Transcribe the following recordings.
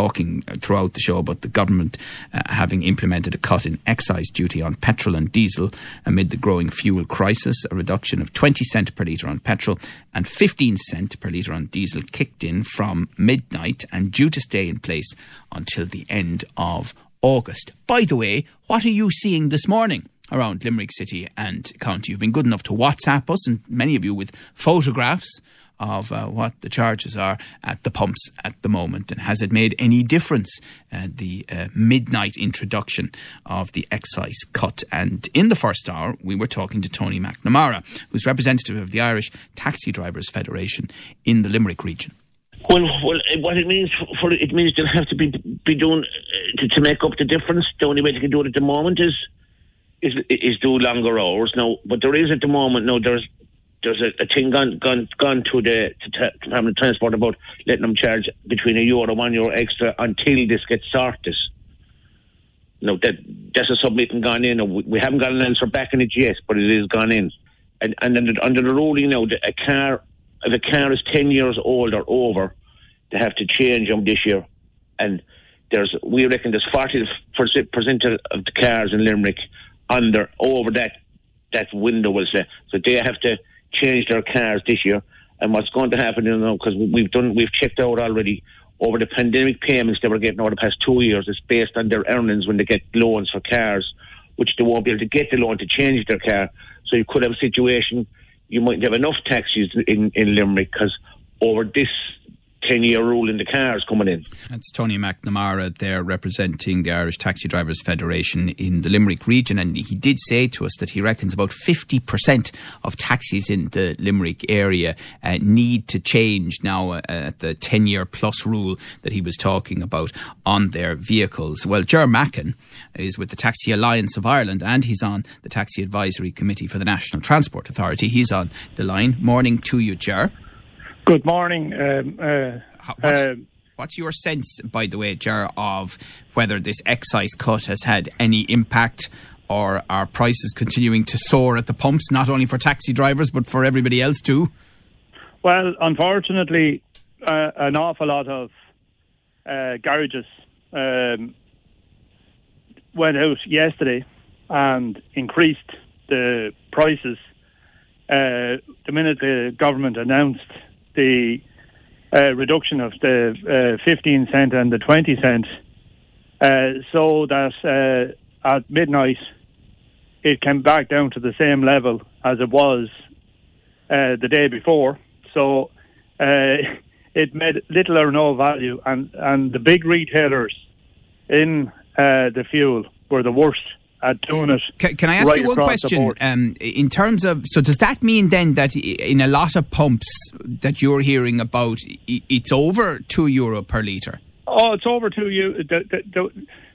talking throughout the show about the government uh, having implemented a cut in excise duty on petrol and diesel amid the growing fuel crisis. A reduction of 20 cent per litre on petrol and 15 cent per litre on diesel kicked in from midnight and due to stay in place until the end of August. By the way, what are you seeing this morning? Around Limerick City and County. You've been good enough to WhatsApp us, and many of you with photographs of uh, what the charges are at the pumps at the moment, and has it made any difference? Uh, the uh, midnight introduction of the excise cut, and in the first hour, we were talking to Tony McNamara, who's representative of the Irish Taxi Drivers Federation in the Limerick region. Well, well, what it means for it means they'll have to be be doing to, to make up the difference. The only way they can do it at the moment is is is do longer hours now. But there is at the moment now there's there's a, a thing gone gone gone to the to Department of Transport about letting them charge between a euro and one euro extra until this gets sorted. No, that that's a submission gone in. We, haven't got an answer back in it yet, but it is gone in. And and under, under the ruling now, a car if a car is ten years old or over, they have to change them this year. And there's we reckon there's forty percent of the cars in Limerick under over that that window will say. So they have to change their cars this year. And what's going to happen, you know, because we've done, we've checked out already over the pandemic payments they were getting over the past two years. It's based on their earnings when they get loans for cars, which they won't be able to get the loan to change their car. So you could have a situation you might have enough taxis in, in Limerick because over this 10 year rule in the cars coming in. That's Tony McNamara there representing the Irish Taxi Drivers Federation in the Limerick region. And he did say to us that he reckons about 50% of taxis in the Limerick area uh, need to change now uh, at the 10 year plus rule that he was talking about on their vehicles. Well, Ger Mackin is with the Taxi Alliance of Ireland and he's on the Taxi Advisory Committee for the National Transport Authority. He's on the line. Morning to you, Ger. Good morning. Um, uh, what's, uh, what's, your sense, by the way, Ger, of whether this excise cut has had any impact or are prices continuing to soar at the pumps, not only for taxi drivers but for everybody else too? Well, unfortunately, uh, an awful lot of uh, garages um, went out yesterday and increased the prices uh, the minute the government announced the uh, reduction of the uh, 15 cent and the 20 cent, uh, so that uh, at midnight it came back down to the same level as it was uh, the day before. So uh, it made little or no value, and, and the big retailers in the fuel were the worst at doing it. Can, can I ask right you one question? Um, in terms of, so does that mean then that in a lot of pumps that you're hearing about, it's over two euro per litre? Oh, it's over two euro.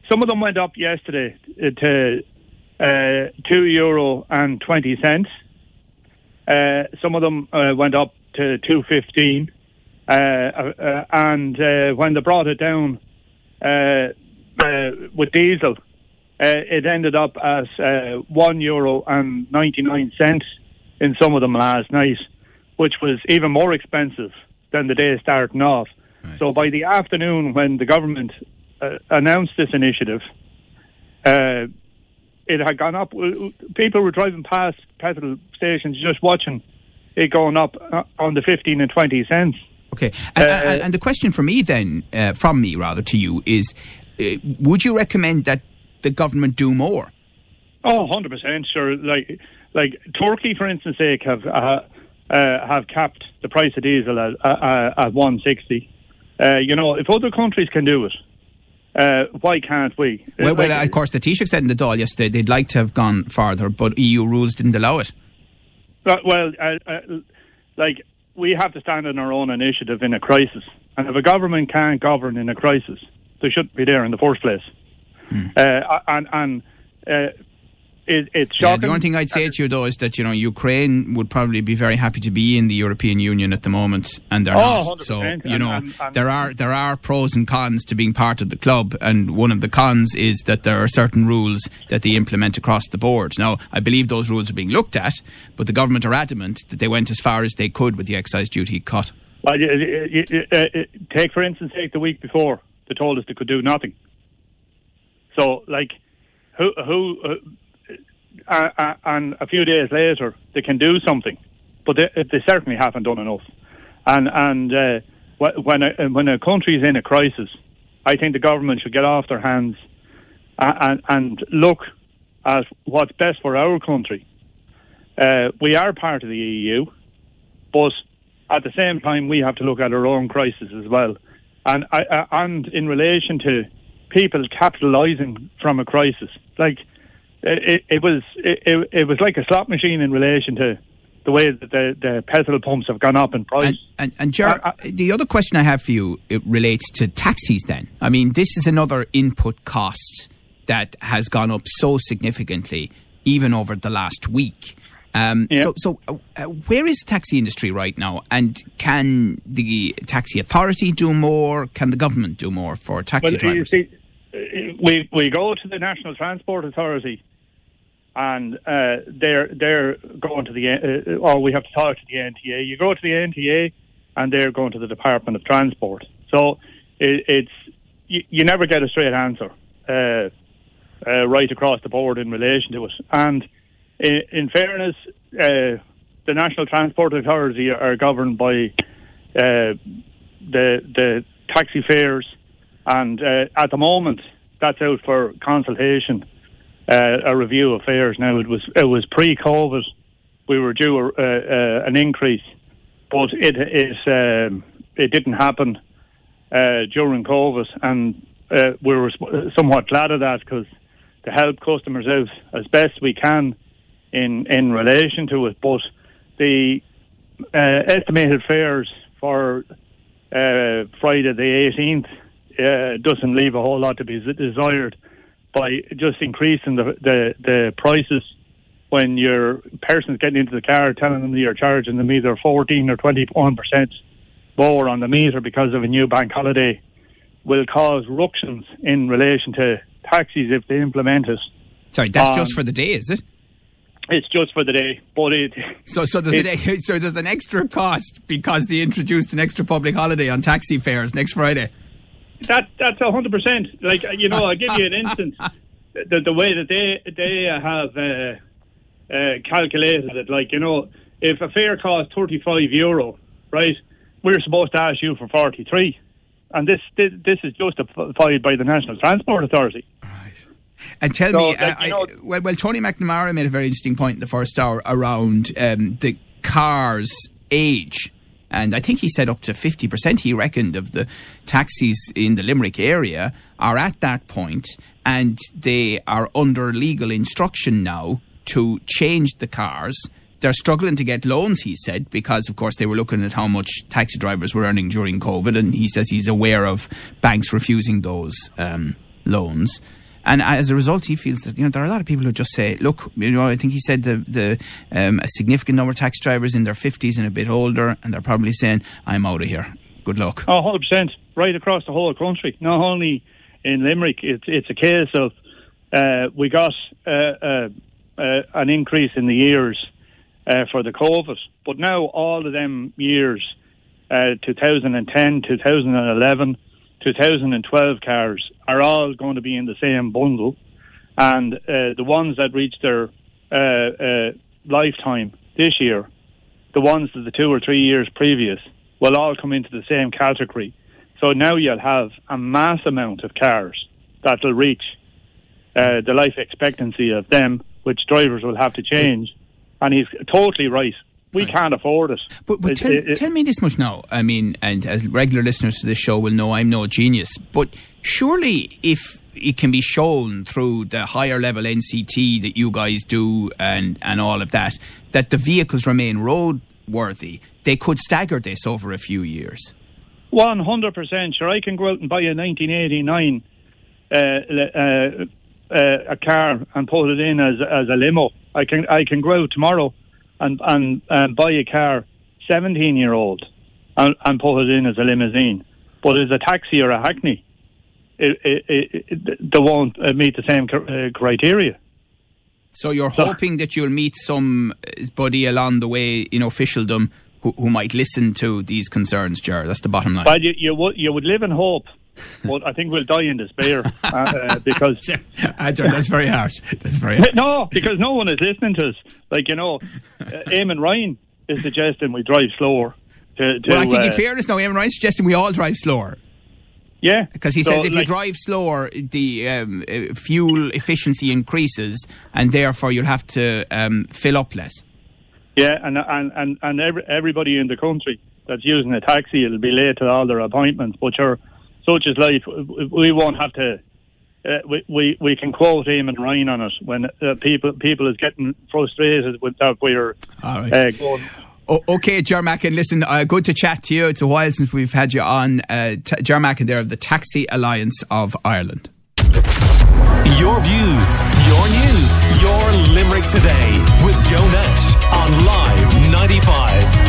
Some of them went up yesterday to uh, two euro and twenty cents. Uh, some of them uh, went up to two fifteen, uh, uh, and uh, when they brought it down with diesel, uh, it ended up as uh, one euro and ninety nine cents in some of them last night, which was even more expensive than the day starting off. Right. So by the afternoon, when the government uh, announced this initiative, uh, it had gone up. People were driving past petrol stations just watching it going up uh, on the fifteen and twenty cents. Okay, and, and, and the question for me then, uh, from me rather to you, is: Would you recommend that the government do more? Oh, 100%. Sure. Like, like Turkey, for instance, sake, have uh, uh, have capped the price of diesel at, uh, at 160. Uh, you know, if other countries can do it, uh, why can't we? Well, well, of course, the Taoiseach said in the Dáil yesterday they'd like to have gone farther, but EU rules didn't allow it. Uh, well, like we have to stand on our own initiative in a crisis, and if a government can't govern in a crisis, they shouldn't be there in the first place. Mm. Uh, and and uh, it, it's shocking. Yeah, the only thing I'd say to you though is that you know Ukraine would probably be very happy to be in the European Union at the moment, and they're oh, not. So you know and, and, there are there are pros and cons to being part of the club, and one of the cons is that there are certain rules that they implement across the board. Now I believe those rules are being looked at, but the government are adamant that they went as far as they could with the excise duty cut. Well, uh, take for instance, take the week before they told us they could do nothing. So, like, who, who, uh, uh, uh, and a few days later, they can do something, but they, they certainly haven't done enough. And and uh, when a, when a country is in a crisis, I think the government should get off their hands and, and look at what's best for our country. Uh, we are part of the EU, but at the same time, we have to look at our own crisis as well. And I, and in relation to people capitalising from a crisis, like it, it was it, it was like a slot machine in relation to the way that the, the petrol pumps have gone up in price. And, and, and Ger, uh, uh, the other question I have for you it relates to taxis. Then, I mean, this is another input cost that has gone up so significantly, even over the last week. Um, So, so uh, uh, where is the taxi industry right now? And can the taxi authority do more? Can the government do more for taxi well, drivers? See, we we go to the National Transport Authority, and uh, they're they're going to the uh, or we have to talk to the NTA. You go to the NTA, and they're going to the Department of Transport. So it, it's you, you, never get a straight answer uh, uh right across the board in relation to it, and in, in fairness, uh, the National Transport Authority are governed by uh, the the taxi fares, and uh, at the moment that's out for consultation, uh, a review of fares. Now it was it was pre-COVID, we were due a, uh, an increase, but it is um, it didn't happen uh, during COVID, and we were somewhat glad of that because to help customers out as best we can in in relation to it. But the uh, estimated fares for uh, Friday the 18th uh, doesn't leave a whole lot to be desired by just increasing the, the, the prices when your person's getting into the car telling them that you're charging them either 14 or 21 percent more on the meter because of a new bank holiday will cause ructions in relation to taxis if they implement it. Sorry, that's um, just for the day, is it? It's just for the day, but it. So, so there's an so there's an extra cost because they introduced an extra public holiday on taxi fares next Friday. That that's a hundred percent. Like you know, I'll give you an instance. The, the way that they they have uh, uh, calculated it, like you know, if a fare costs thirty five euro, right, we're supposed to ask you for forty three, and this this is justified by the National Transport Authority. Right. And tell so, me, like, uh, know, I, well, well, Tony McNamara made a very interesting point in the first hour around um, the car's age. And I think he said up to 50%, he reckoned, of the taxis in the Limerick area are at that point and they are under legal instruction now to change the cars. They're struggling to get loans, he said, because, of course, they were looking at how much taxi drivers were earning during COVID. And he says he's aware of banks refusing those um, loans. And as a result, he feels that you know there are a lot of people who just say, "Look, you know, I think he said the the um, a significant number of taxi drivers in their fifties and a bit older, and they're probably saying, "I'm out of here. Good luck." Oh, 100 percent, right across the whole country. Not only in Limerick, it's it's a case of uh, we got uh, uh, uh an increase in the years uh, for the COVID, but now all of them years, uh, 2010, 2011 2012 cars are all going to be in the same bundle, and uh, the ones that reach their uh, uh, lifetime this year, the ones that the two or three years previous, will all come into the same category. So now you'll have a mass amount of cars that will reach uh, the life expectancy of them, which drivers will have to change. And he's totally right. We right. can't afford it. But, but tell, it, it, tell me this much now. I mean, and as regular listeners to this show will know, I'm no genius. But surely, if it can be shown through the higher level NCT that you guys do and, and all of that, that the vehicles remain roadworthy, they could stagger this over a few years. 100%. Sure, I can go out and buy a 1989 uh, uh, uh, a car and put it in as, as a limo. I can I can go out tomorrow and and, and buy a car, seventeen year old, and, and put it in as a limousine. But as a taxi or a hackney, it, it, it, they won't uh, meet the same uh, criteria. So you're so, hoping that you'll meet somebody along the way in officialdom who, who might listen to these concerns, Ger. That's the bottom line. But you, you would you would live in hope but I think we'll die in despair uh, uh, because. uh, John, that's very harsh. That's very harsh. no, because no one is listening to us. Like you know, uh, Eamon Ryan is suggesting we drive slower. To, to, well, I think in uh, fairness, now Eamon Ryan's suggesting we all drive slower. yeah, Because he So, says if you drive slower, the um, uh, fuel efficiency increases, and therefore you'll have to um, fill up less. Yeah, and and and, and every, everybody in the country that's using a taxi will be late to all their appointments. But sure, such is life. We won't have to. Uh, we, we we can quote Eamon Ryan on it when uh, people people is getting frustrated with that we're right. uh, going. Okay, Ger Mackin, listen, uh, good to chat to you. It's a while since we've had you on. Uh, t- Ger Mackin there of the Taxi Alliance of Ireland. Your views, your news, your Limerick today with Joe Nash on Live 95.